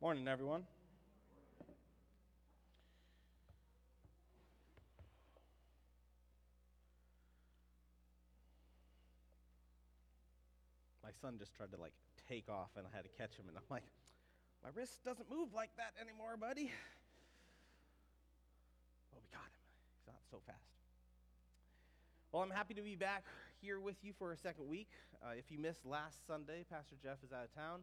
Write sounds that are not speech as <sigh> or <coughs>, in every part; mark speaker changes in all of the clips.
Speaker 1: Morning, everyone. My son just tried to like take off and I had to catch him and I'm like, my wrist doesn't move like that anymore, buddy. Well, we got him. He's not so fast. Well, I'm happy to be back here with you for a second week. Uh, if you missed last Sunday, Pastor Jeff is out of town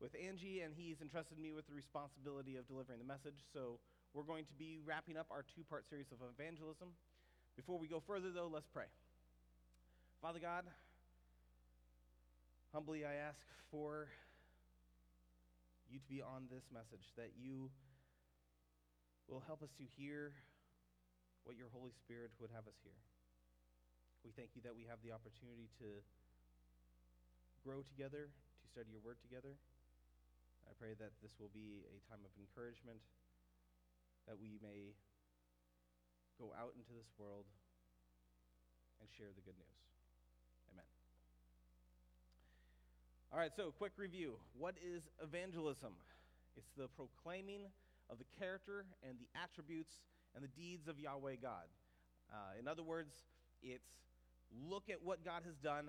Speaker 1: with Angie, and he's entrusted me with the responsibility of delivering the message. So we're going to be wrapping up our two part series of evangelism. Before we go further, though, let's pray. Father God, humbly I ask for you to be on this message, that you will help us to hear what your Holy Spirit would have us hear. We thank you that we have the opportunity to grow together, to study your word together. I pray that this will be a time of encouragement, that we may go out into this world and share the good news. Amen. All right, so quick review. What is evangelism? It's the proclaiming of the character and the attributes and the deeds of Yahweh God. Uh, in other words, it's look at what God has done.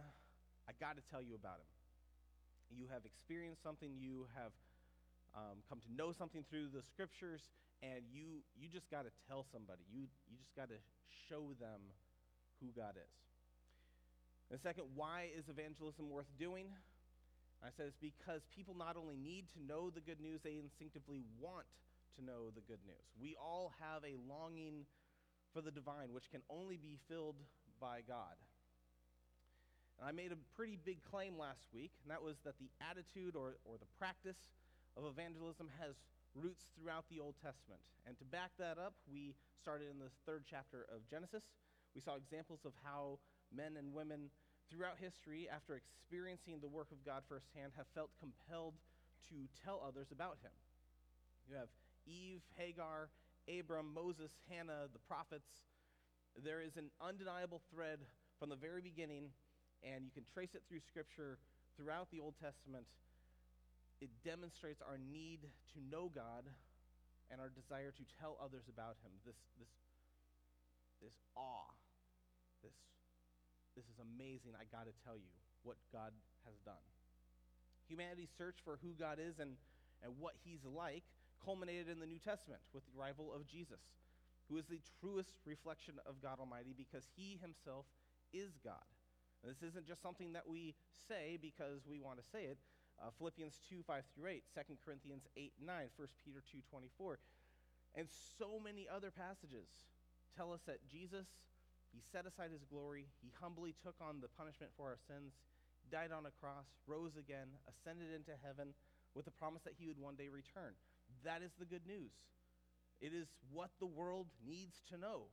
Speaker 1: I got to tell you about him. You have experienced something, you have um, come to know something through the scriptures, and you, you just got to tell somebody. You, you just got to show them who God is. And second, why is evangelism worth doing? I said it's because people not only need to know the good news, they instinctively want to know the good news. We all have a longing for the divine, which can only be filled by God. And I made a pretty big claim last week, and that was that the attitude or, or the practice of evangelism has roots throughout the Old Testament. And to back that up, we started in the third chapter of Genesis. We saw examples of how men and women throughout history, after experiencing the work of God firsthand, have felt compelled to tell others about him. You have Eve, Hagar, Abram, Moses, Hannah, the prophets. There is an undeniable thread from the very beginning, and you can trace it through Scripture throughout the Old Testament it demonstrates our need to know God and our desire to tell others about him. This, this, this awe, this, this is amazing. I got to tell you what God has done. Humanity's search for who God is and, and what he's like culminated in the New Testament with the arrival of Jesus, who is the truest reflection of God Almighty because he himself is God. This isn't just something that we say because we want to say it uh, Philippians 2, 5 through 8, 2 Corinthians 8, 9, 1 Peter 2, 24, and so many other passages tell us that Jesus, he set aside his glory, he humbly took on the punishment for our sins, died on a cross, rose again, ascended into heaven with the promise that he would one day return. That is the good news. It is what the world needs to know.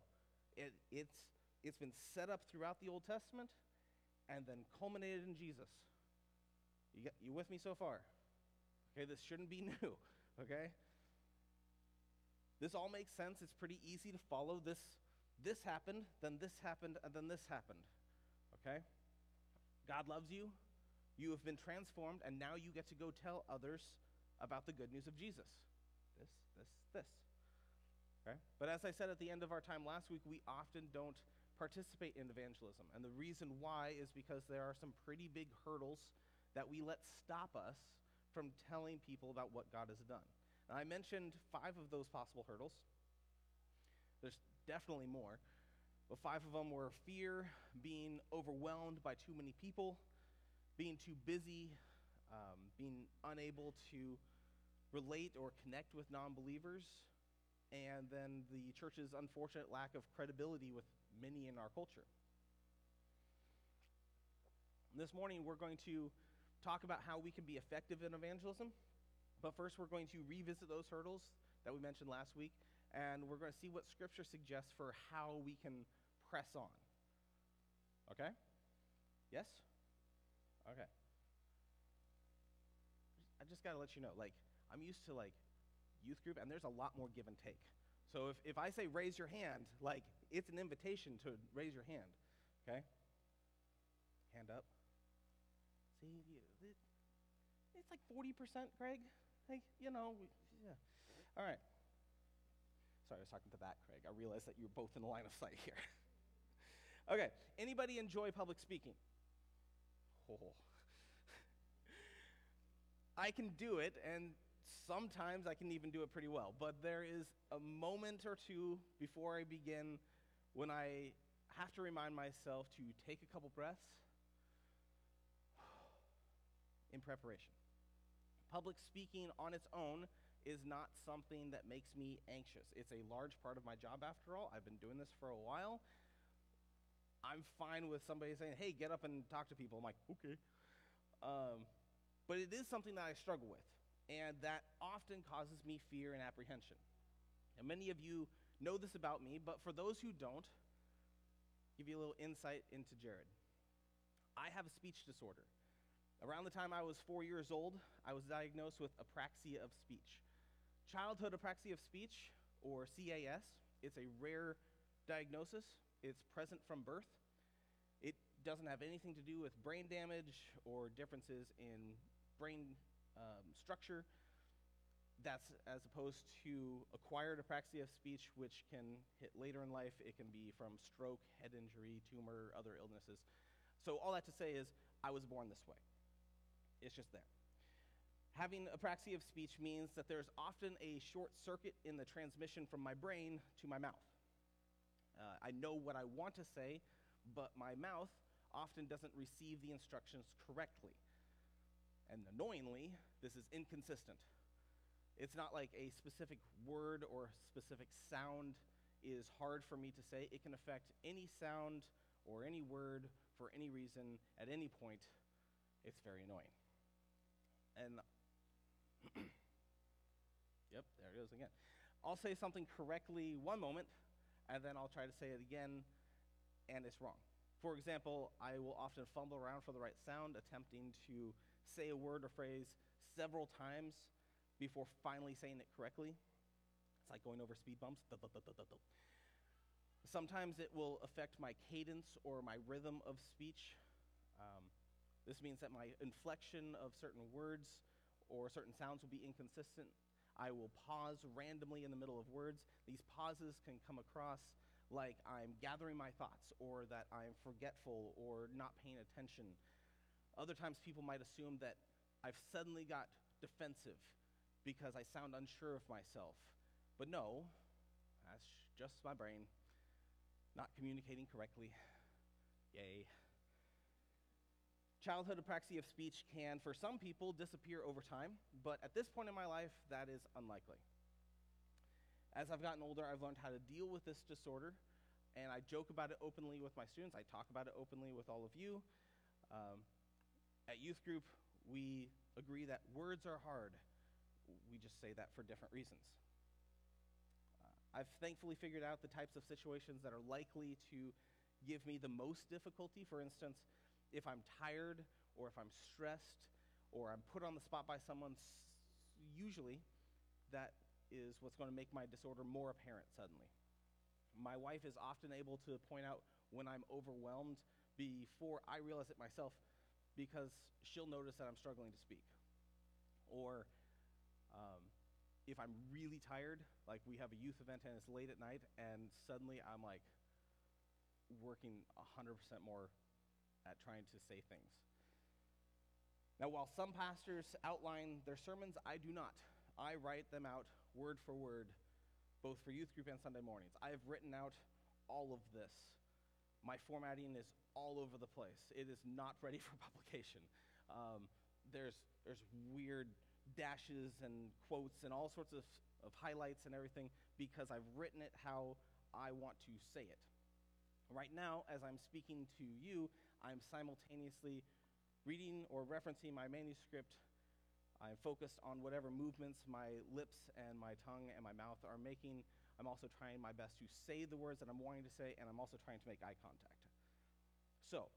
Speaker 1: It, it's, it's been set up throughout the Old Testament and then culminated in Jesus. You, got, you with me so far? Okay, this shouldn't be <laughs> new, okay? This all makes sense. It's pretty easy to follow. This, this happened, then this happened, and then this happened, okay? God loves you. You have been transformed, and now you get to go tell others about the good news of Jesus. This, this, this. Okay? But as I said at the end of our time last week, we often don't participate in evangelism. And the reason why is because there are some pretty big hurdles that we let stop us from telling people about what God has done. I mentioned five of those possible hurdles. There's definitely more. But five of them were fear, being overwhelmed by too many people, being too busy, um, being unable to relate or connect with non believers, and then the church's unfortunate lack of credibility with many in our culture. This morning, we're going to talk about how we can be effective in evangelism. But first, we're going to revisit those hurdles that we mentioned last week, and we're going to see what Scripture suggests for how we can press on. Okay? Yes? Okay. I just got to let you know, like, I'm used to, like, youth group, and there's a lot more give and take. So if, if I say raise your hand, like, it's an invitation to raise your hand. Okay? Hand up. See, you, it, it's like 40%, Greg. hey, you know, yeah. All right. Sorry, I was talking to that, Craig. I realized that you're both in the line of sight here. <laughs> okay, anybody enjoy public speaking? Oh. <laughs> I can do it, and sometimes I can even do it pretty well. But there is a moment or two before I begin when I have to remind myself to take a couple breaths in preparation. Public speaking on its own is not something that makes me anxious. It's a large part of my job, after all. I've been doing this for a while. I'm fine with somebody saying, hey, get up and talk to people. I'm like, okay. Um, but it is something that I struggle with, and that often causes me fear and apprehension. And many of you know this about me, but for those who don't, give you a little insight into Jared. I have a speech disorder. Around the time I was four years old, I was diagnosed with apraxia of speech. Childhood apraxia of speech, or CAS, it's a rare diagnosis. It's present from birth. It doesn't have anything to do with brain damage or differences in brain um, structure. That's as opposed to acquired apraxia of speech, which can hit later in life. It can be from stroke, head injury, tumor, other illnesses. So, all that to say is, I was born this way. It's just there. Having apraxia of speech means that there's often a short circuit in the transmission from my brain to my mouth. Uh, I know what I want to say, but my mouth often doesn't receive the instructions correctly. And annoyingly, this is inconsistent. It's not like a specific word or specific sound is hard for me to say. It can affect any sound or any word for any reason at any point. It's very annoying. And <coughs> yep, there it is again. I'll say something correctly one moment, and then I'll try to say it again, and it's wrong. For example, I will often fumble around for the right sound, attempting to say a word or phrase several times before finally saying it correctly. It's like going over speed bumps. Sometimes it will affect my cadence or my rhythm of speech. Um, this means that my inflection of certain words or certain sounds will be inconsistent. I will pause randomly in the middle of words. These pauses can come across like I'm gathering my thoughts or that I'm forgetful or not paying attention. Other times, people might assume that I've suddenly got defensive because I sound unsure of myself. But no, that's just my brain not communicating correctly. Yay. Childhood apraxia of speech can, for some people, disappear over time, but at this point in my life, that is unlikely. As I've gotten older, I've learned how to deal with this disorder, and I joke about it openly with my students. I talk about it openly with all of you. Um, at youth group, we agree that words are hard. We just say that for different reasons. Uh, I've thankfully figured out the types of situations that are likely to give me the most difficulty. For instance, if I'm tired or if I'm stressed or I'm put on the spot by someone, usually that is what's going to make my disorder more apparent suddenly. My wife is often able to point out when I'm overwhelmed before I realize it myself because she'll notice that I'm struggling to speak. Or um, if I'm really tired, like we have a youth event and it's late at night, and suddenly I'm like working 100% more at trying to say things. Now, while some pastors outline their sermons, I do not. I write them out word for word, both for youth group and Sunday mornings. I have written out all of this. My formatting is all over the place. It is not <laughs> ready for publication. Um, there's, there's weird dashes and quotes and all sorts of, of highlights and everything because I've written it how I want to say it. Right now, as I'm speaking to you, I'm simultaneously reading or referencing my manuscript. I'm focused on whatever movements my lips and my tongue and my mouth are making. I'm also trying my best to say the words that I'm wanting to say, and I'm also trying to make eye contact. So,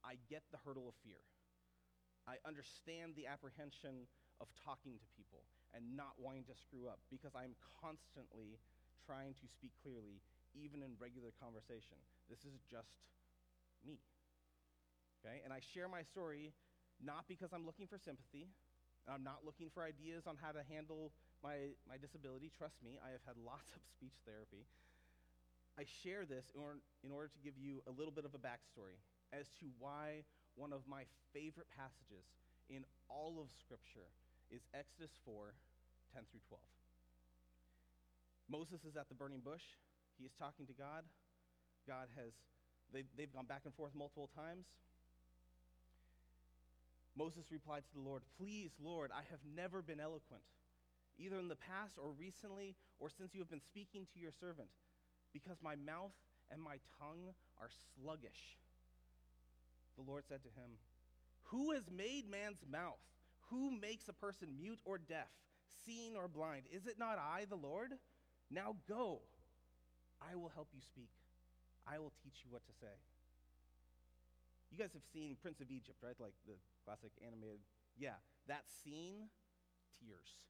Speaker 1: I get the hurdle of fear. I understand the apprehension of talking to people and not wanting to screw up because I'm constantly trying to speak clearly, even in regular conversation. This is just me. Okay? And I share my story not because I'm looking for sympathy. I'm not looking for ideas on how to handle my, my disability. Trust me, I have had lots of speech therapy. I share this in order, in order to give you a little bit of a backstory as to why one of my favorite passages in all of Scripture is Exodus 4 10 through 12. Moses is at the burning bush. He is talking to God. God has, they've, they've gone back and forth multiple times. Moses replied to the Lord, Please, Lord, I have never been eloquent, either in the past or recently, or since you have been speaking to your servant, because my mouth and my tongue are sluggish. The Lord said to him, Who has made man's mouth? Who makes a person mute or deaf, seeing or blind? Is it not I, the Lord? Now go. I will help you speak. I will teach you what to say. You guys have seen Prince of Egypt, right? Like the classic animated. Yeah, that scene, tears.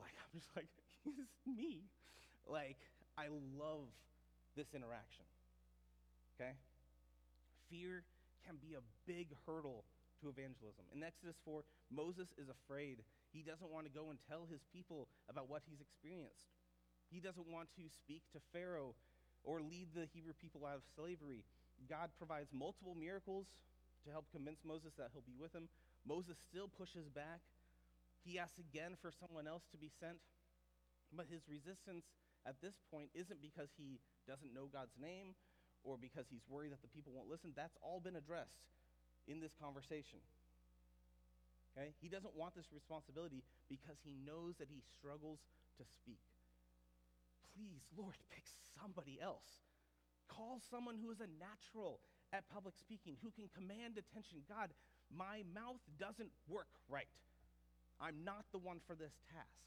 Speaker 1: Like, I'm just like, <laughs> he's me. Like, I love this interaction. Okay? Fear can be a big hurdle to evangelism. In Exodus 4, Moses is afraid. He doesn't want to go and tell his people about what he's experienced. He doesn't want to speak to Pharaoh or lead the Hebrew people out of slavery. God provides multiple miracles to help convince Moses that he'll be with him. Moses still pushes back. He asks again for someone else to be sent. But his resistance at this point isn't because he doesn't know God's name or because he's worried that the people won't listen. That's all been addressed in this conversation. Okay? He doesn't want this responsibility because he knows that he struggles to speak. Please, Lord, pick somebody else. Call someone who is a natural at public speaking, who can command attention. God, my mouth doesn't work right. I'm not the one for this task.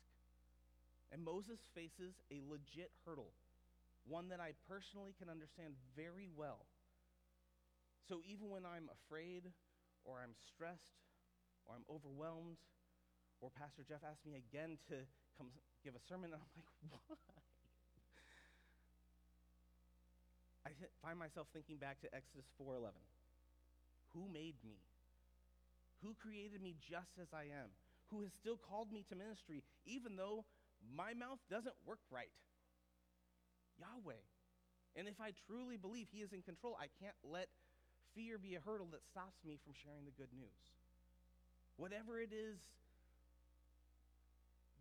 Speaker 1: And Moses faces a legit hurdle, one that I personally can understand very well. So even when I'm afraid, or I'm stressed, or I'm overwhelmed, or Pastor Jeff asked me again to come give a sermon, and <laughs> I'm like, why? I find myself thinking back to Exodus 4:11. Who made me? Who created me just as I am? Who has still called me to ministry even though my mouth doesn't work right? Yahweh. And if I truly believe he is in control, I can't let fear be a hurdle that stops me from sharing the good news. Whatever it is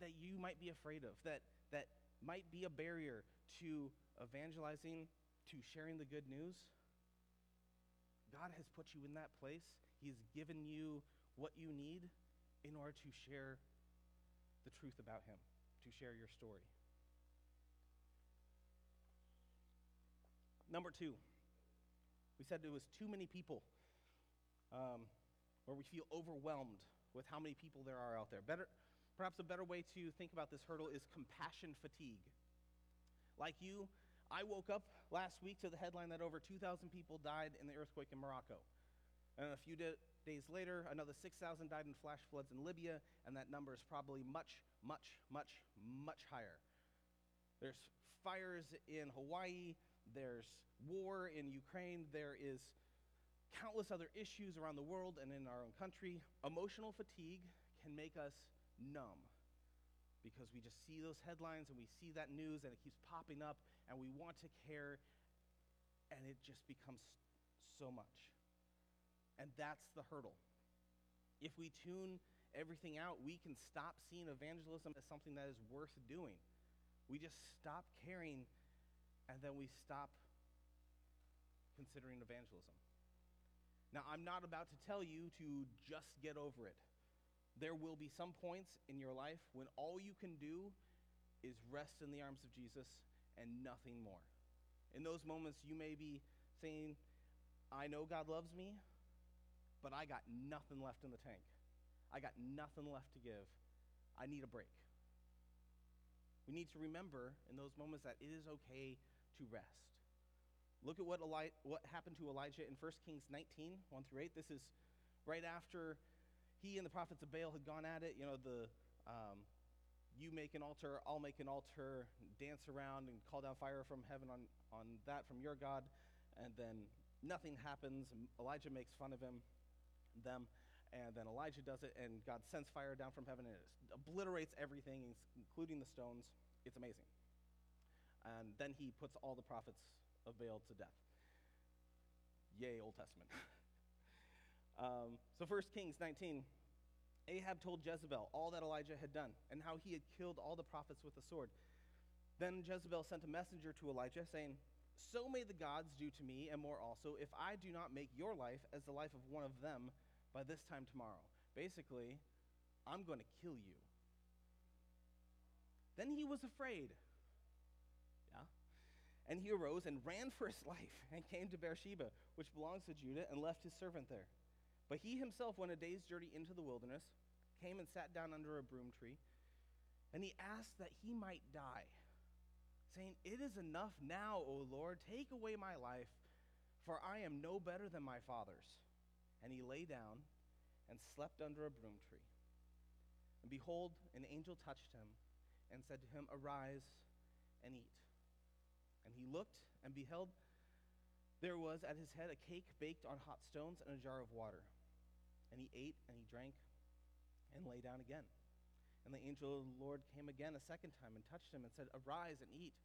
Speaker 1: that you might be afraid of, that, that might be a barrier to evangelizing to sharing the good news, God has put you in that place. He's given you what you need in order to share the truth about Him, to share your story. Number two, we said there was too many people, um, or we feel overwhelmed with how many people there are out there. Better, perhaps a better way to think about this hurdle is compassion fatigue. Like you, I woke up last week to the headline that over 2,000 people died in the earthquake in Morocco. And a few de- days later, another 6,000 died in flash floods in Libya, and that number is probably much, much, much, much higher. There's fires in Hawaii, there's war in Ukraine, there is countless other issues around the world and in our own country. Emotional fatigue can make us numb because we just see those headlines and we see that news and it keeps popping up and we want to care and it just becomes so much. And that's the hurdle. If we tune everything out, we can stop seeing evangelism as something that is worth doing. We just stop caring and then we stop considering evangelism. Now, I'm not about to tell you to just get over it. There will be some points in your life when all you can do is rest in the arms of Jesus and nothing more. In those moments, you may be saying, I know God loves me, but I got nothing left in the tank. I got nothing left to give. I need a break. We need to remember in those moments that it is okay to rest. Look at what, Eli- what happened to Elijah in 1 Kings 19, 1 through 8. This is right after he and the prophets of Baal had gone at it. You know, the um, you make an altar, I'll make an altar, dance around and call down fire from heaven on, on that from your God. And then nothing happens. Elijah makes fun of him, them. And then Elijah does it, and God sends fire down from heaven and it obliterates everything, including the stones. It's amazing. And then he puts all the prophets of Baal to death. Yay, Old Testament. <laughs> um, so, 1 Kings 19 Ahab told Jezebel all that Elijah had done and how he had killed all the prophets with the sword. Then Jezebel sent a messenger to Elijah, saying, So may the gods do to me, and more also, if I do not make your life as the life of one of them by this time tomorrow. Basically, I'm going to kill you. Then he was afraid. Yeah. And he arose and ran for his <laughs> life and came to Beersheba, which belongs to Judah, and left his servant there. But he himself went a day's journey into the wilderness, came and sat down under a broom tree, and he asked that he might die, saying, It is enough now, O Lord, take away my life, for I am no better than my fathers. And he lay down and slept under a broom tree. And behold, an angel touched him and said to him, Arise and eat. And he looked and beheld there was at his head a cake baked on hot stones and a jar of water. And he ate and he drank and lay down again. And the angel of the Lord came again a second time and touched him and said, Arise and eat,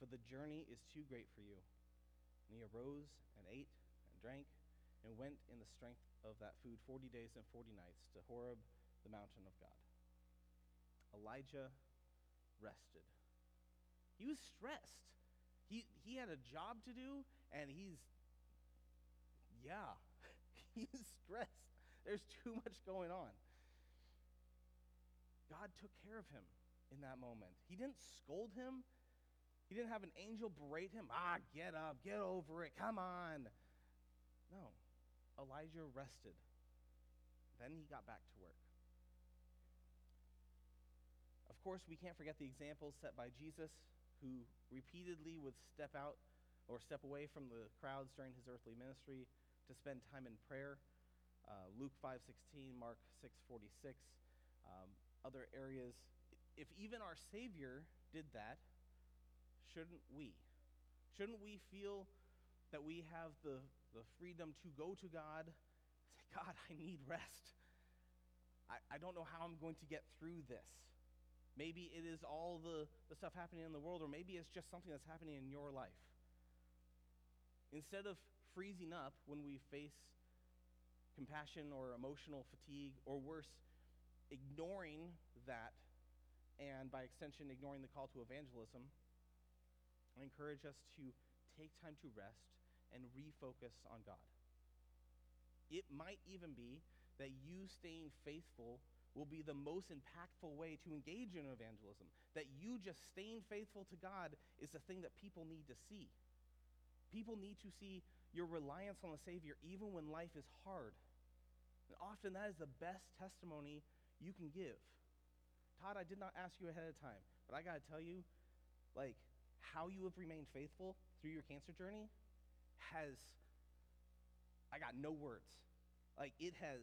Speaker 1: for the journey is too great for you. And he arose and ate and drank and went in the strength of that food 40 days and 40 nights to Horeb, the mountain of God. Elijah rested. He was stressed. He, he had a job to do, and he's, yeah, <laughs> he's stressed. There's too much going on. God took care of him in that moment. He didn't scold him. He didn't have an angel berate him. Ah, get up, get over it, come on. No. Elijah rested. Then he got back to work. Of course, we can't forget the examples set by Jesus, who repeatedly would step out or step away from the crowds during his earthly ministry to spend time in prayer uh, Luke 5:16, Mark 6:46, um, other areas. If even our Savior did that, shouldn't we? Shouldn't we feel that we have the, the freedom to go to God, say, God, I need rest. I, I don't know how I'm going to get through this. Maybe it is all the, the stuff happening in the world, or maybe it's just something that's happening in your life. Instead of freezing up when we face compassion or emotional fatigue, or worse, ignoring that, and by extension, ignoring the call to evangelism, I encourage us to take time to rest and refocus on God. It might even be that you staying faithful will be the most impactful way to engage in evangelism. That you just staying faithful to God is the thing that people need to see. People need to see your reliance on the Savior even when life is hard. And often that is the best testimony you can give. Todd, I did not ask you ahead of time, but I got to tell you, like, how you have remained faithful through your cancer journey has, I got no words. Like, it has,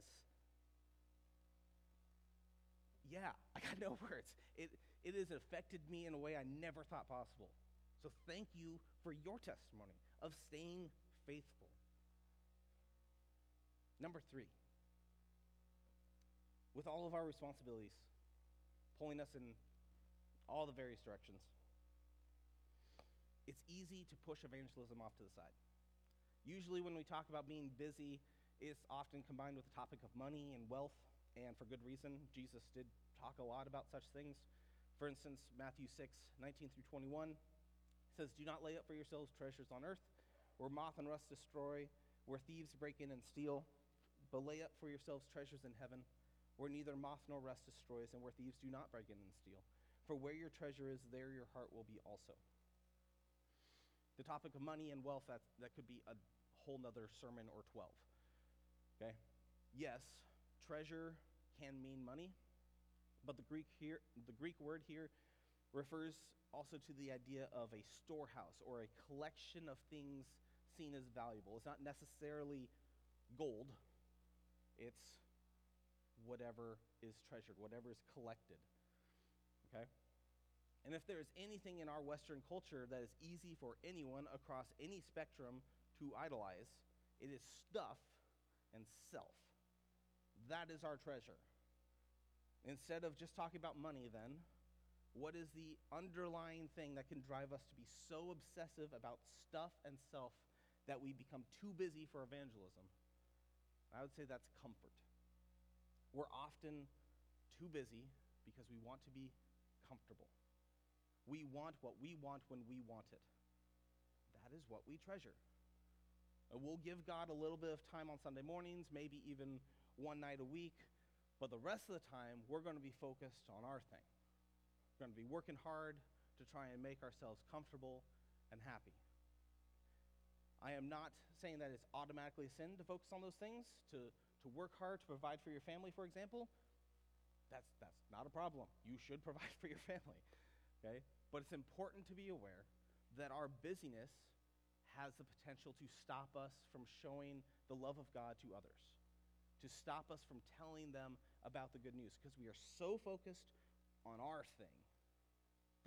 Speaker 1: yeah, I got <laughs> no words. It, it has affected me in a way I never thought possible. So thank you for your testimony of staying faithful. Number three with all of our responsibilities, pulling us in all the various directions, it's easy to push evangelism off to the side. Usually, when we talk about being busy, it's often combined with the topic of money and wealth, and for good reason. Jesus did talk a lot about such things. For instance, Matthew 6, 19 through 21 says, Do not lay up for yourselves treasures on earth, where moth and rust destroy, where thieves break in and steal, but lay up for yourselves treasures in heaven where neither moth nor rust destroys, and where thieves do not break in and steal. For where your treasure is, there your heart will be also. The topic of money and wealth, that, that could be a whole nother sermon or 12. Okay? Yes, treasure can mean money, but the Greek here, the Greek word here refers also to the idea of a storehouse or a collection of things seen as valuable. It's not necessarily gold. It's whatever is treasured, whatever is collected. Okay? And if there is anything in our Western culture that is easy for anyone across any spectrum to idolize, it is stuff and self. that is our treasure. Instead of just talking about money, then, what is the underlying thing that can drive us to be so obsessive about stuff and self that we become too busy for evangelism? I would say that's comfort. We're often too busy because we want to be comfortable. We want what we want when we want it. That is what we treasure. And we'll give God a little bit of time on Sunday mornings, maybe even one night a week, but the rest of the time, we're going to be focused on our thing. We're going to be working hard to try and make ourselves comfortable and happy. I am not saying that it's automatically a sin to focus on those things, to, to work hard to provide for your family, for example. That's, that's not a problem. You should provide <laughs> for your family. Okay? But it's important to be aware that our busyness has the potential to stop us from showing the love of God to others to stop us from telling them about the good news because we are so focused on our thing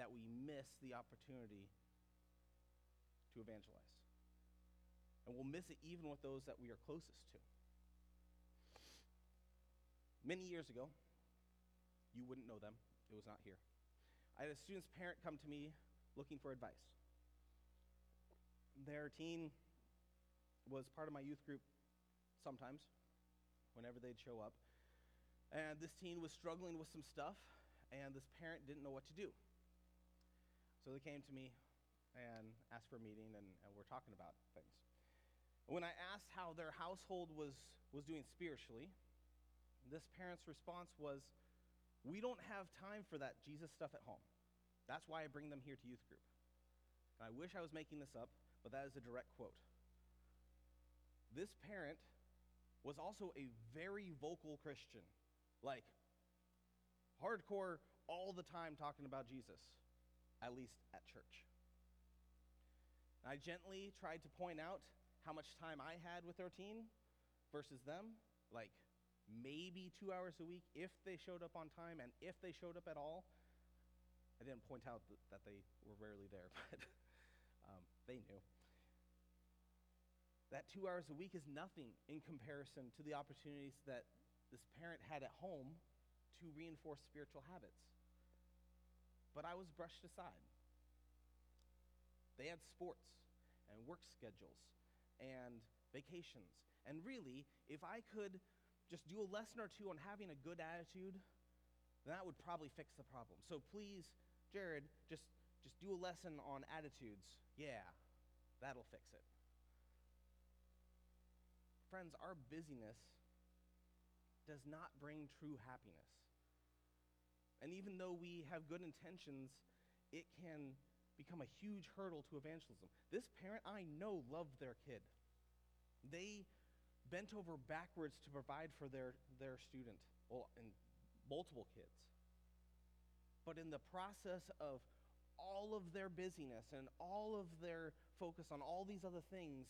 Speaker 1: that we miss the opportunity to evangelize. And we'll miss it even with those that we are closest to. Many years ago, you wouldn't know them, it was not here. I had a student's parent come to me looking for advice. Their teen was part of my youth group sometimes whenever they'd show up. And this teen was struggling with some stuff, and this parent didn't know what to do. So they came to me and asked for a meeting, and, and we're talking about things. When I asked how their household was, was doing spiritually, this parent's response was, We don't have time for that Jesus stuff at home. That's why I bring them here to youth group. And I wish I was making this up, but that is a direct quote. This parent was also a very vocal Christian. Like, hardcore all the time talking about Jesus, at least at church. I gently tried to point out how much time I had with their teen versus them, like maybe two hours a week if they showed up on time and if they showed up at all. I didn't point out that they were rarely there, <laughs> but um, they knew that two hours a week is nothing in comparison to the opportunities that this parent had at home to reinforce spiritual habits. But I was brushed aside. They had sports and work schedules and vacations. And really, if I could just do a lesson or two on having a good attitude, then that would probably fix the problem. So please, Jared, just, just do a lesson on attitudes. Yeah, that'll fix it. Friends, our busyness does not bring true happiness. And even though we have good intentions, it can become a huge hurdle to evangelism. This parent I know loved their kid. They bent over backwards to provide for their, their student, well, and multiple kids. But in the process of all of their busyness and all of their focus on all these other things,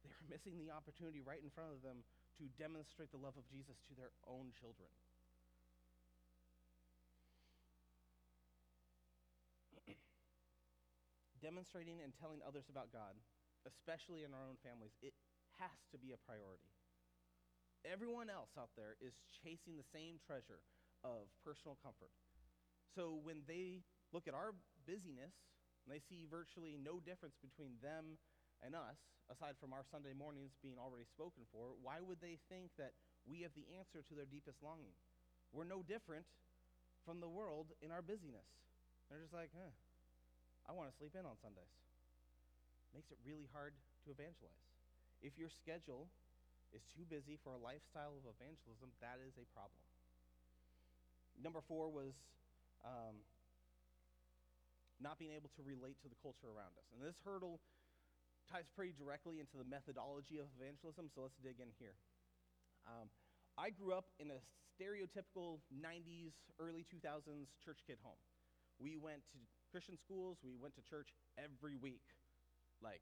Speaker 1: they were missing the opportunity right in front of them to demonstrate the love of Jesus to their own children. <clears throat> Demonstrating and telling others about God, especially in our own families, it has to be a priority. Everyone else out there is chasing the same treasure of personal comfort. So when they look at our busyness, and they see virtually no difference between them and us, aside from our Sunday mornings being already spoken for, why would they think that we have the answer to their deepest longing? We're no different from the world in our busyness. They're just like, eh, I want to sleep in on Sundays. Makes it really hard to evangelize. If your schedule is too busy for a lifestyle of evangelism, that is a problem. Number four was um, not being able to relate to the culture around us. And this hurdle ties pretty directly into the methodology of evangelism, so let's dig in here. Um, I grew up in a stereotypical 90s, early 2000s church kid home. We went to Christian schools, we went to church every week. Like,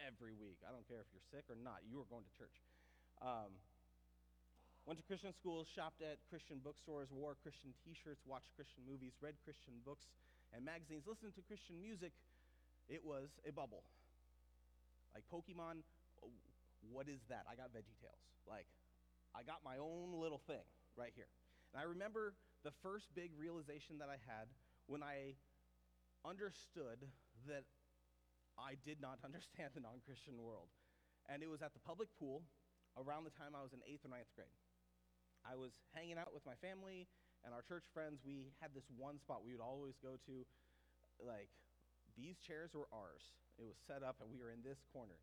Speaker 1: every week. I don't care if you're sick or not, you were going to church. Um, went to Christian schools, shopped at Christian bookstores, wore Christian t shirts, watched Christian movies, read Christian books and magazines, listened to Christian music. It was a bubble. Like Pokemon, oh, what is that? I got Veggie Tales. Like, I got my own little thing right here. And I remember the first big realization that I had when I understood that I did not <laughs> understand the non Christian world. And it was at the public pool around the time I was in eighth or ninth grade. I was hanging out with my family and our church friends. We had this one spot we would always go to. Like, these chairs were ours. It was set up, and we were in this corner.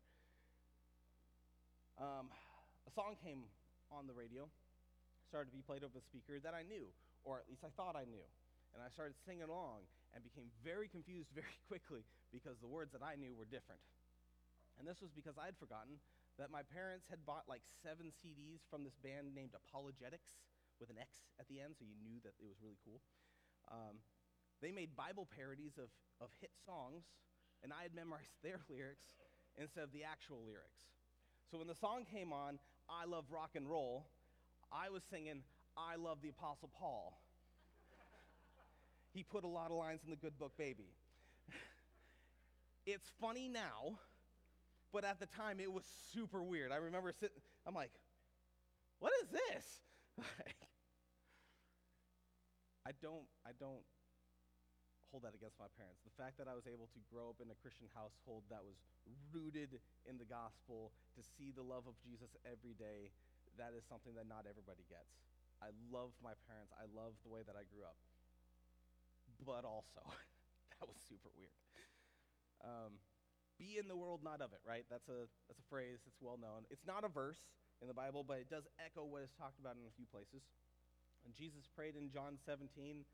Speaker 1: Um, a song came on the radio, started to be played over the speaker that I knew, or at least I thought I knew. And I started singing along and became very confused <laughs> very quickly because the words that I knew were different. And this was because I'd forgotten that my parents had bought like seven CDs from this band named ApologetiX with an X at the end, so you knew that it was really cool. Um, they made Bible parodies of, of hit songs, and I had memorized <laughs> their lyrics instead of the actual lyrics. So when the song came on, I Love Rock and Roll, I was singing, I Love the Apostle Paul. <laughs> he put a lot of lines in the good book, baby. It's funny now, but at the time it was super weird. I remember sitting, I'm like, what is this? <laughs> I don't, I don't hold that against my parents. The fact that I was able to grow up in a Christian household that was rooted in the gospel, to see the love of Jesus every day, that is something that not everybody gets. I love my parents. I love the way that I grew up. But also, <laughs> that was super weird. Um, be in the world, not of it, right? That's a, that's a phrase that's well known. It's not a verse in the Bible, but it does echo what is talked about in a few places. And Jesus prayed in John 17,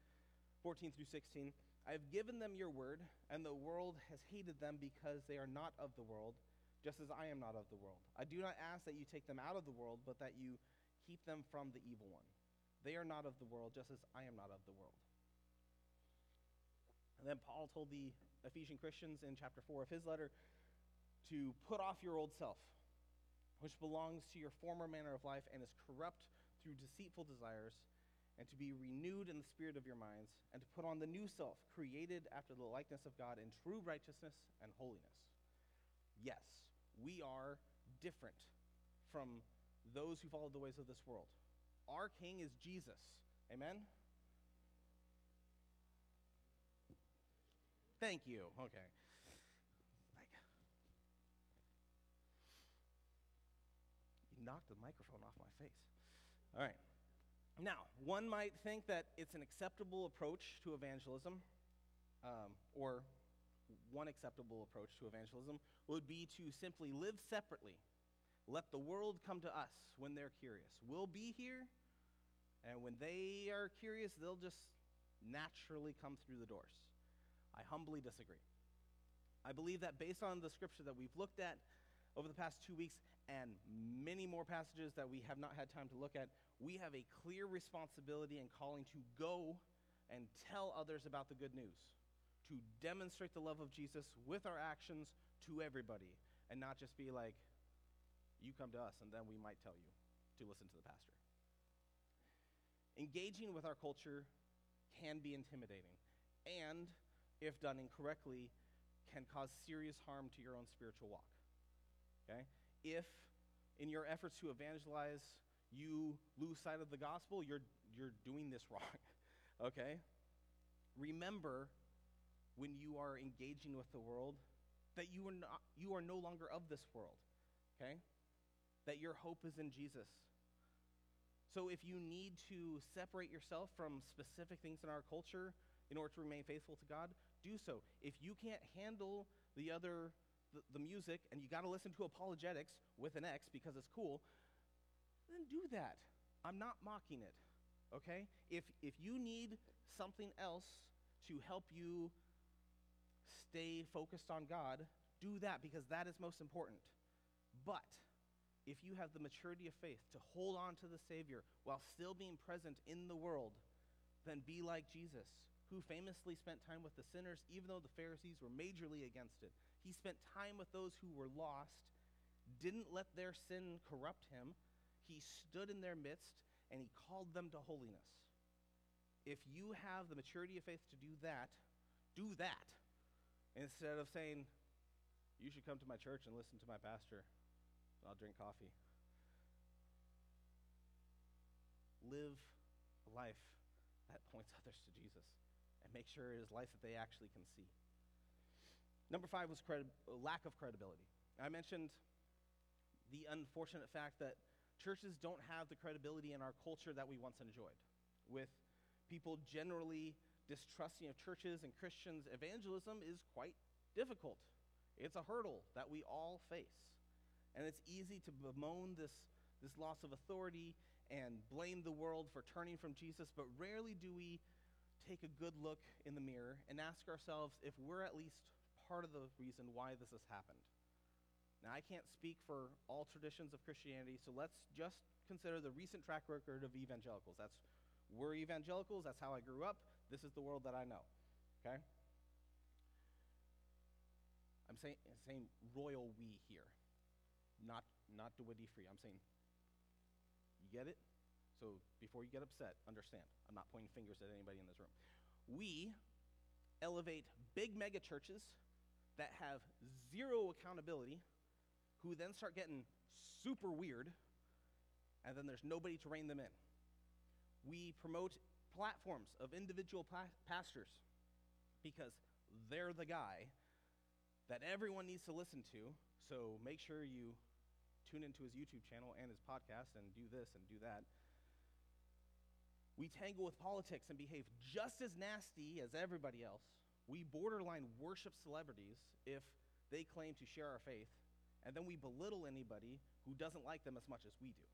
Speaker 1: 14 through 16 I have given them your word, and the world has hated them because they are not of the world, just as I am not of the world. I do not ask that you take them out of the world, but that you keep them from the evil one. They are not of the world, just as I am not of the world. And then Paul told the Ephesian Christians in chapter 4 of his letter to put off your old self, which belongs to your former manner of life and is corrupt through deceitful desires and to be renewed in the spirit of your minds, and to put on the new self, created after the likeness of God in true righteousness and holiness. Yes, we are different from those who follow the ways of this world. Our king is Jesus. Amen? Thank you. Okay. You knocked the microphone off my face. All right. Now, one might think that it's an acceptable approach to evangelism, um, or one acceptable approach to evangelism would be to simply live separately. Let the world come to us when they're curious. We'll be here, and when they are curious, they'll just naturally come through the doors. I humbly disagree. I believe that based on the scripture that we've looked at over the past two weeks and many more passages that we have not had time to look at, we have a clear responsibility and calling to go and tell others about the good news, to demonstrate the love of Jesus with our actions to everybody, and not just be like, you come to us, and then we might tell you to listen to the pastor. Engaging with our culture can be intimidating, and if done incorrectly, can cause serious harm to your own spiritual walk. Okay? If in your efforts to evangelize you lose sight of the gospel, you're, you're doing this <laughs> wrong. okay? Remember when you are engaging with the world that you are, not, you are no longer of this world. Okay? That your hope is in Jesus. So if you need to separate yourself from specific things in our culture in order to remain faithful to God, do so. If you can't handle the other the, the music and you got to listen to ApologetiX with an X because it's cool, then do that. I'm not mocking it, okay? If, if you need something else to help you stay focused on God, do that because that is most important. But if you have the maturity of faith to hold on to the Savior while still being present in the world, then be like Jesus, who famously spent time with the sinners, even though the Pharisees were majorly against it. He spent time with those who were lost, didn't let their sin corrupt him, he stood in their midst and he called them to holiness. If you have the maturity of faith to do that, do that instead of saying, You should come to my church and listen to my pastor. I'll drink coffee. live a life that points <laughs> others to Jesus and make sure it is life that they actually can see. Number five was credi- uh, lack of credibility. I mentioned the unfortunate fact that churches don't have the credibility in our culture that we once enjoyed, with people generally distrusting of churches and Christians. Evangelism is quite difficult. It's a hurdle that we all face. And it's easy to bemoan this, this loss of authority and blame the world for turning from Jesus, but rarely do we take a good look in the mirror and ask ourselves if we're at least part of the reason why this has happened. Now, I can't speak for all traditions of Christianity, so let's just consider the recent track record of evangelicals. That's we're evangelicals, that's how I grew up, this is the world that I know. Okay? I'm saying, saying royal we here, not, not DeWitty Free. I'm saying, you get it? So before you get upset, understand. I'm not pointing fingers at anybody in this room. We elevate big mega churches that have zero accountability, who then start getting super weird, and then there's nobody to rein them in. We promote platforms of individual pa- pastors because they're the guy that everyone needs to listen to. So make sure you tune into his YouTube channel and his podcast and do this and do that. We tangle with politics and behave just as nasty as everybody else. We borderline worship celebrities if they claim to share our faith, and then we belittle anybody who doesn't like them as much as we do.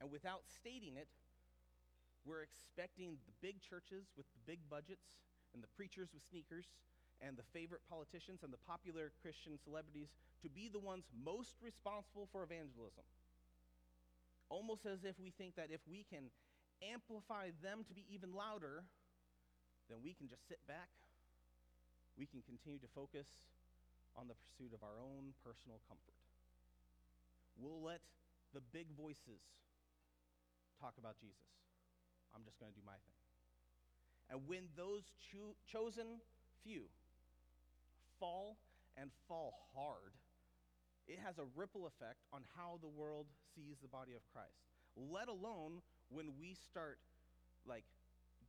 Speaker 1: And without stating it, we're expecting the big churches with the big budgets and the preachers with sneakers and the favorite politicians and the popular Christian celebrities to be the ones most responsible for evangelism. Almost as if we think that if we can amplify them to be even louder, then we can just sit back. We can continue to focus on the pursuit of our own personal comfort. We'll let the big voices talk about Jesus. I'm just going to do my thing. And when those cho- chosen few fall and fall hard, it has a ripple effect on how the world sees the body of Christ. Let alone when we start like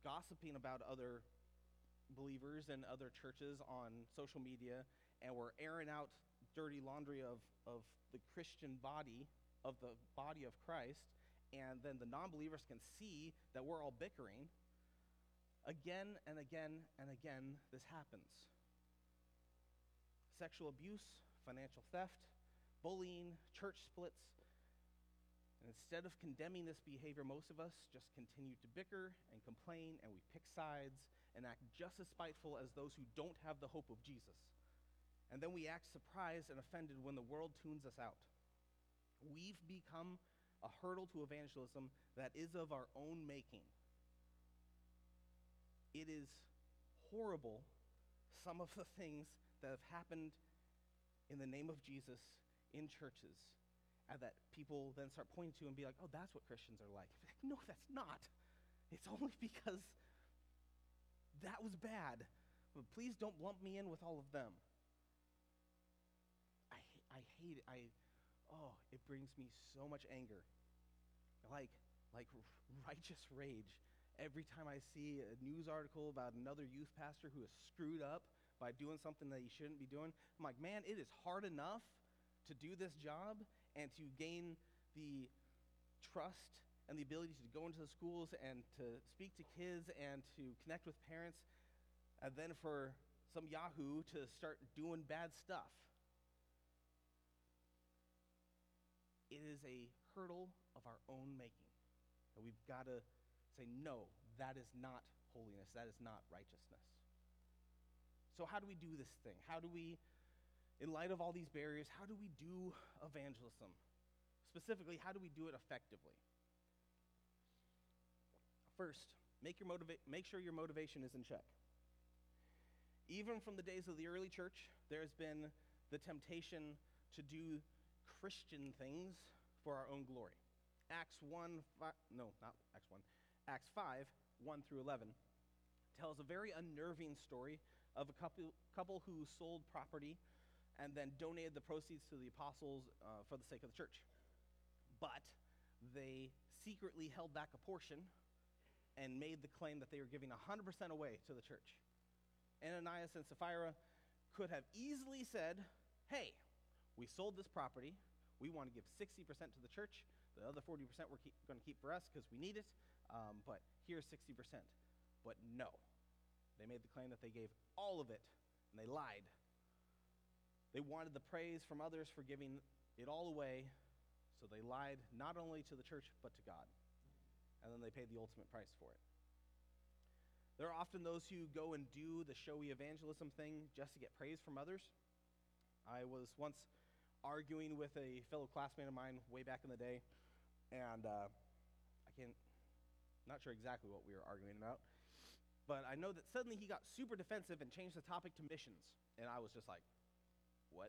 Speaker 1: gossiping about other believers and other churches on social media and we're airing out dirty laundry of, of the Christian body, of the body of Christ, and then the non believers can see that we're all bickering. Again and again and again, this happens sexual abuse, financial theft, bullying, church splits. And instead of condemning this behavior, most of us just continue to bicker and complain, and we pick sides and act just as spiteful as those who don't have the hope of Jesus. And then we act surprised and offended when the world tunes us out. We've become a hurdle to evangelism that is of our own making. It is horrible, some of the things that have happened in the name of Jesus in churches, and that people then start pointing to and be like, oh, that's what Christians are like. No, that's not. It's only <laughs> because that was bad. But please don't lump me in with all of them. I, I hate it. I, oh, it brings me so much anger. Like, like righteous rage every time I see a news article about another youth pastor who is screwed up by doing something that he shouldn't be doing. I'm like, man, it is hard enough to do this job and to gain the trust and the ability to go into the schools and to speak to kids and to connect with parents, and then for some Yahoo to start doing bad stuff. It is a hurdle of our own making. And we've got to say, no, that is not holiness. That is not righteousness. So, how do we do this thing? How do we, in light of all these barriers, how do we do evangelism? Specifically, how do we do it effectively? First, make, your motiva- make sure your motivation is in check. Even from the days of the early church, there's been the temptation to do Christian things for our own glory. Acts 1, no, not Acts 1, Acts 5, 1 through 11, tells a very unnerving story of a couple, couple who sold property and then donated the proceeds to the apostles uh, for the sake of the church. But they secretly held back a portion and made the claim that they were giving 100% away to the church. Ananias and Sapphira could have easily said, Hey, we sold this property. We want to give 60% to the church. The other 40% we're going to keep for us because we need it. Um, but here's 60%. But no. They made the claim that they gave all of it, and they lied. They wanted the praise from others for giving it all away, so they lied not only to the church, but to God. And then they paid the ultimate price for it. There are often those who go and do the showy evangelism thing just to get praise from others. I was once arguing with a fellow classmate of mine way back in the day, and uh, I can't, not sure exactly what we were arguing about, but I know that suddenly he got super defensive and changed the topic to missions, and I was just like, what?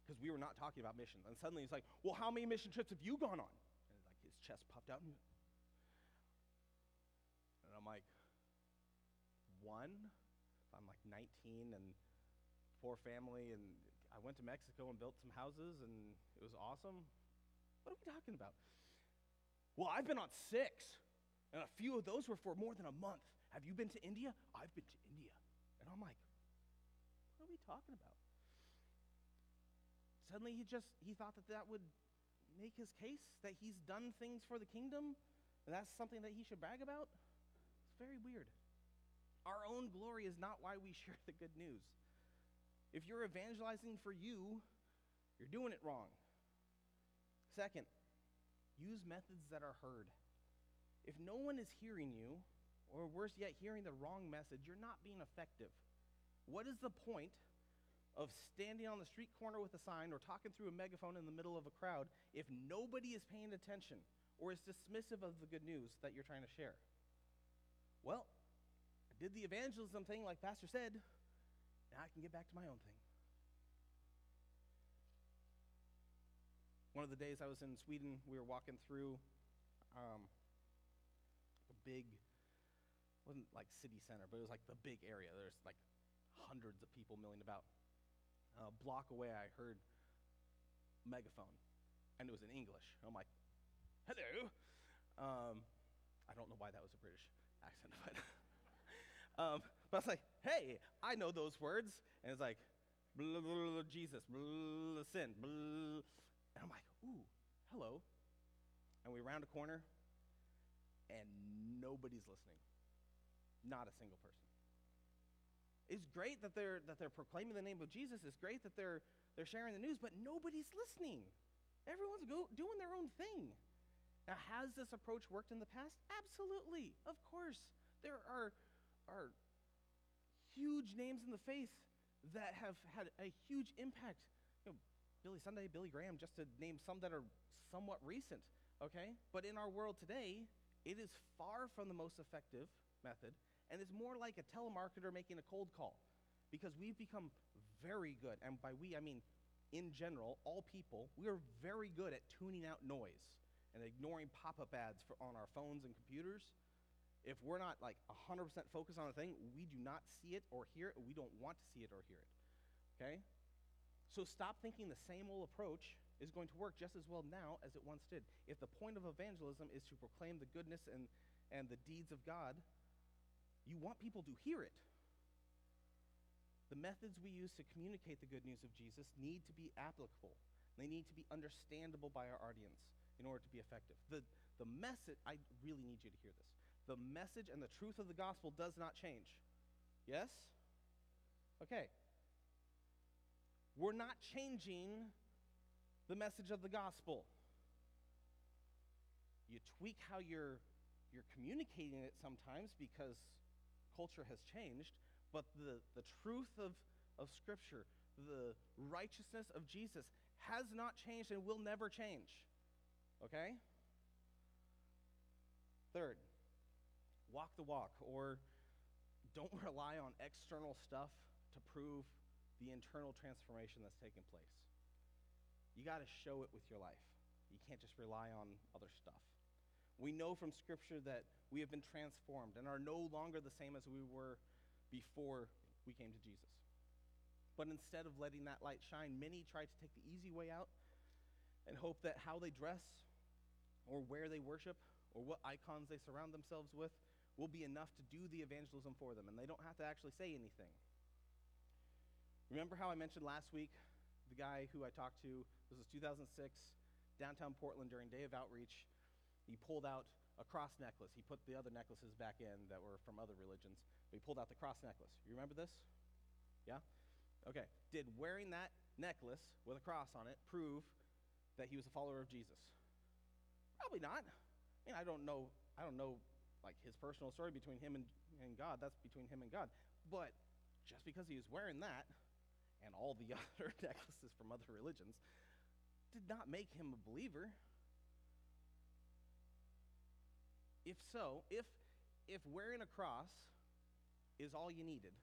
Speaker 1: Because um, we were not talking about missions, and suddenly he's like, well, how many mission trips have you gone on? And like his chest popped out, and and I'm like, one? I'm like 19 and poor family, and I went to Mexico and built some houses, and it was awesome. What are we talking about? Well, I've been on six, and a few of those were for more than a month. Have you been to India? I've been to India. And I'm like, what are we talking about? Suddenly he just he thought that that would make his case that he's done things for the kingdom and that's something that he should brag about It's very weird. Our own glory is not why we <laughs> share the good news. If you're evangelizing for you, you're doing it wrong. Second, use methods that are heard. If no one is hearing you, or worse yet, hearing the wrong message, you're not being effective. What is the point of standing on the street corner with a sign or talking through a megaphone in the middle of a crowd if nobody is paying attention or is dismissive of the good news that you're trying to share? Well, I did the evangelism thing like Pastor said. Now I can get back to my own thing. One of the days I was in Sweden, we were walking through um, a big, wasn't like city center, but it was like the big area. There's like hundreds of people milling about. A block away, I heard megaphone, and it was in English. I'm like, hello. Um, I don't know why that was a British accent, <laughs> but um, but I was like, hey, I know those words, and it's like, blah, blah, blah, Jesus, sin. And I'm like, ooh, hello, and we round a corner, and nobody's listening, not a single person. It's great that they're that they're proclaiming the name of Jesus. It's great that they're they're sharing the news, but nobody's listening. Everyone's go, doing their own thing. Now, has this approach worked in the past? Absolutely. Of course. There are, are huge names in the faith that have had a huge impact. You know, Billy Sunday, Billy Graham, just to name some that are somewhat recent, okay? But in our world today, it is far from the most effective method, and it's more like a telemarketer making a cold call because we've become very good, and by we, I mean in general, all people, we are very good at tuning out noise and ignoring pop-up ads for, on our phones and computers, if we're not like 100% focused on a thing, we do not see it or hear it, we don't want to see it or hear it. Okay? So stop thinking the same old approach is going to work just as well now as it once did. If the point of evangelism is to proclaim the goodness and, and the deeds of God, you want people to hear it. The methods we use to communicate the good news of Jesus need to be applicable. They need to be understandable by our audience in order to be effective. The, the message, I really need you to hear this. The message and the truth of the gospel does not change. Yes? Okay. We're not changing the message of the gospel. You tweak how you're, you're communicating it sometimes because culture has changed, but the, the truth of, of Scripture, the righteousness of Jesus, has not changed and will never change. Okay? Third, walk the walk, or don't <laughs> rely on external stuff to prove the internal transformation that's taking place. You got to show it with your life. You can't just rely on other stuff. We know from Scripture that we have been transformed and are no longer the same as we were before we came to Jesus. But instead of letting that light shine, many try to take the easy way out and hope that how they dress or where they worship or what icons they surround themselves with will be enough to do the evangelism for them, and they don't have to actually say anything. Remember how I mentioned last week the guy who I talked to? This was 2006, downtown Portland during Day of Outreach. He pulled out a cross necklace. He put the other necklaces back in that were from other religions, but he pulled out the cross necklace. You remember this? Yeah? Okay. Did wearing that necklace with a cross on it prove that he was a follower of Jesus? Probably not. I mean, I don't know. I don't know like his personal story between him and, and God. That's between him and God. But just because he was wearing that and all the <laughs> other necklaces from other religions did not make him a believer. If so, if if wearing a cross is all you needed,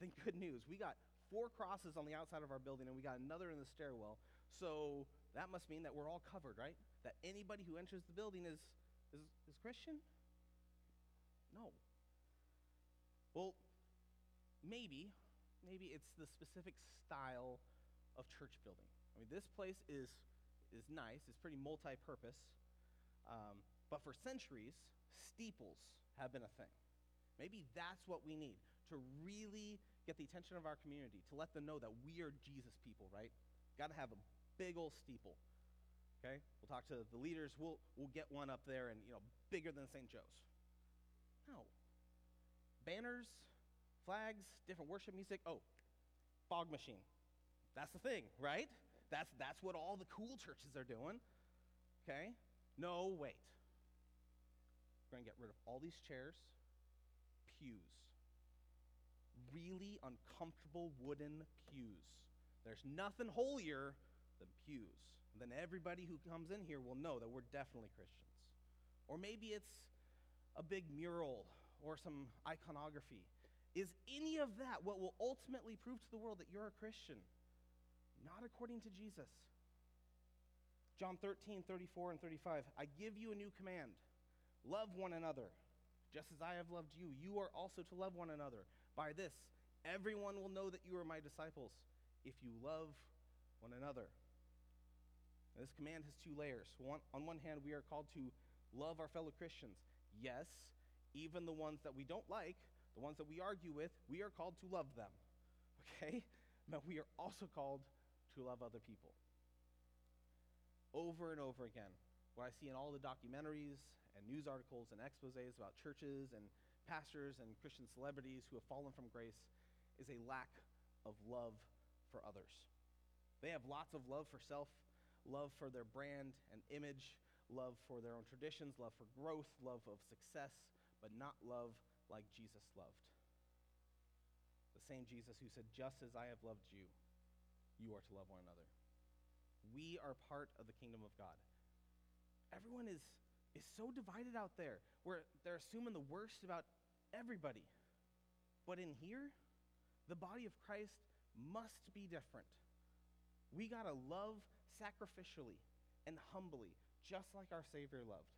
Speaker 1: then <laughs> good news. We got four crosses on the outside of our building and we got another in the stairwell. So that must mean that we're all covered, right? That anybody who enters the building is is, is Christian? No. Well, maybe, maybe it's the specific style of church building. I mean, this place is is nice. It's pretty multi-purpose. Um, but for centuries, steeples have been a thing. Maybe that's what we need to really get the attention of our community, to let them know that we are Jesus people, right? Got to have a big old steeple. Okay? We'll talk to the leaders. We'll, we'll get one up there and, you know, bigger than St. Joe's. No. Banners, flags, different worship music. Oh, fog machine. That's the thing, right? That's, that's what all the cool churches are doing. Okay? No, wait. We're going to get rid of all these chairs, pews. Really uncomfortable wooden pews. There's nothing holier than pews. Then everybody who comes in here will know that we're definitely Christians. Or maybe it's a big mural or some iconography. Is any of that what will ultimately prove to the world that you're a Christian? Not according to Jesus. John 13, 34 and 35. I give you a new command love one another. Just as I have loved you, you are also to love one another. By this, everyone will know that you are my disciples if you love one another. Now, this command has two layers. One, on one hand, we are called to love our fellow Christians. Yes, even the ones that we don't like, the ones that we argue with, we are called to love them. <laughs> Okay? But we are also called to love other people. Over and over again, what I see in all the documentaries and news articles and exposes about churches and pastors and Christian celebrities who have fallen from grace is a lack of love for others. They have lots of love for self, love for their brand and image, love for their own traditions, love for growth, love of success, but not love like Jesus loved. The same Jesus who said, Just as I have loved you, you are to love one another. We are part of the kingdom of God. Everyone is, is so divided out there where they're assuming the worst about everybody. But in here, the body of Christ must be different. We got to love sacrificially and humbly, just like our Savior loved.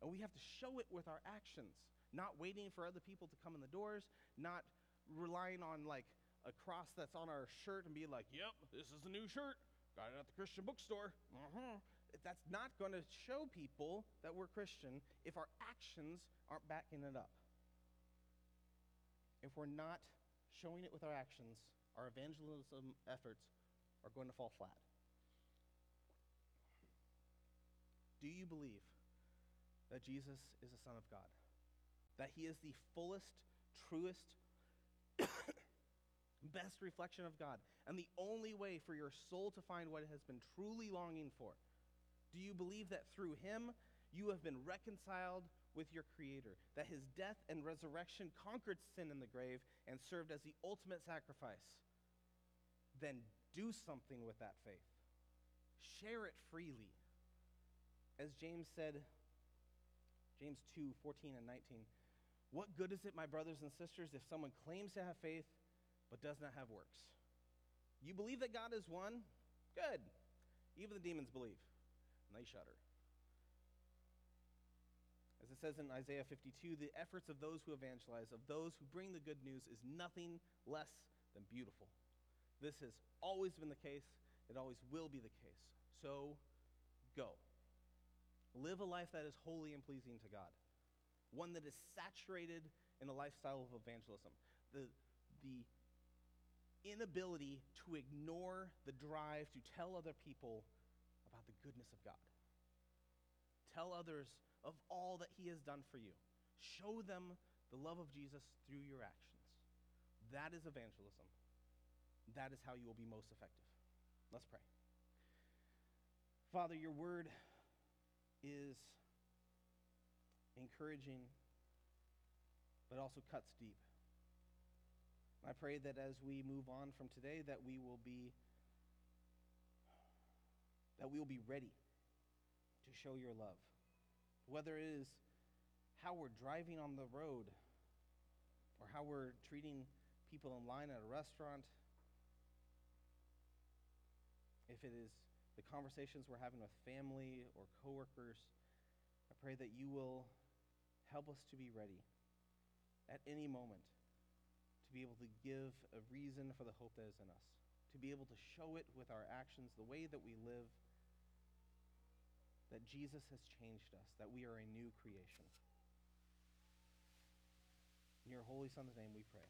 Speaker 1: And we have to show it with our actions, not waiting for other people to come in the doors, not relying on like a cross that's on our shirt and be like, yep, this is the new shirt. Got it at the Christian bookstore. Uh-huh. That's not going to show people that we're Christian if our actions aren't backing it up. If we're not showing it with our actions, our evangelism efforts are going to fall flat. Do you believe that Jesus is the Son of God? That he is the fullest, truest, <coughs> best reflection of God, and the only way for your soul to find what it has been truly longing for? Do you believe that through him you have been reconciled with your Creator? That his death and resurrection conquered sin in the grave and served as the ultimate sacrifice? Then do something with that faith. Share it freely as James said, James 2 14 and 19, what good is it, my brothers and sisters, if someone claims to have faith but does not have works? You believe that God is one? Good. Even the demons believe, and they shudder. As it says in Isaiah 52, the efforts of those who evangelize, of those who bring the good news, is nothing less than beautiful. This has always been the case, it always will be the case. So go. Live a life that is holy and pleasing to God, one that is saturated in the lifestyle of evangelism. The, the inability to ignore the drive to tell other people about the goodness of God. Tell others of all that He has done for you. Show them the love of Jesus through your actions. That is evangelism. That is how you will be most effective. Let's pray. Father, your word is encouraging, but also cuts deep. I pray that as we move on from today, that we will be that we will be ready to show your love. Whether it is how we're driving on the road or how we're treating people in line at a restaurant, if it is the conversations we're having with family or coworkers, I pray that you will help us to be ready at any moment to be able to give a reason for the hope that is in us, to be able to show it with our actions, the way that we live, that Jesus has changed us, that we are a new creation. In your Holy Son's name we pray.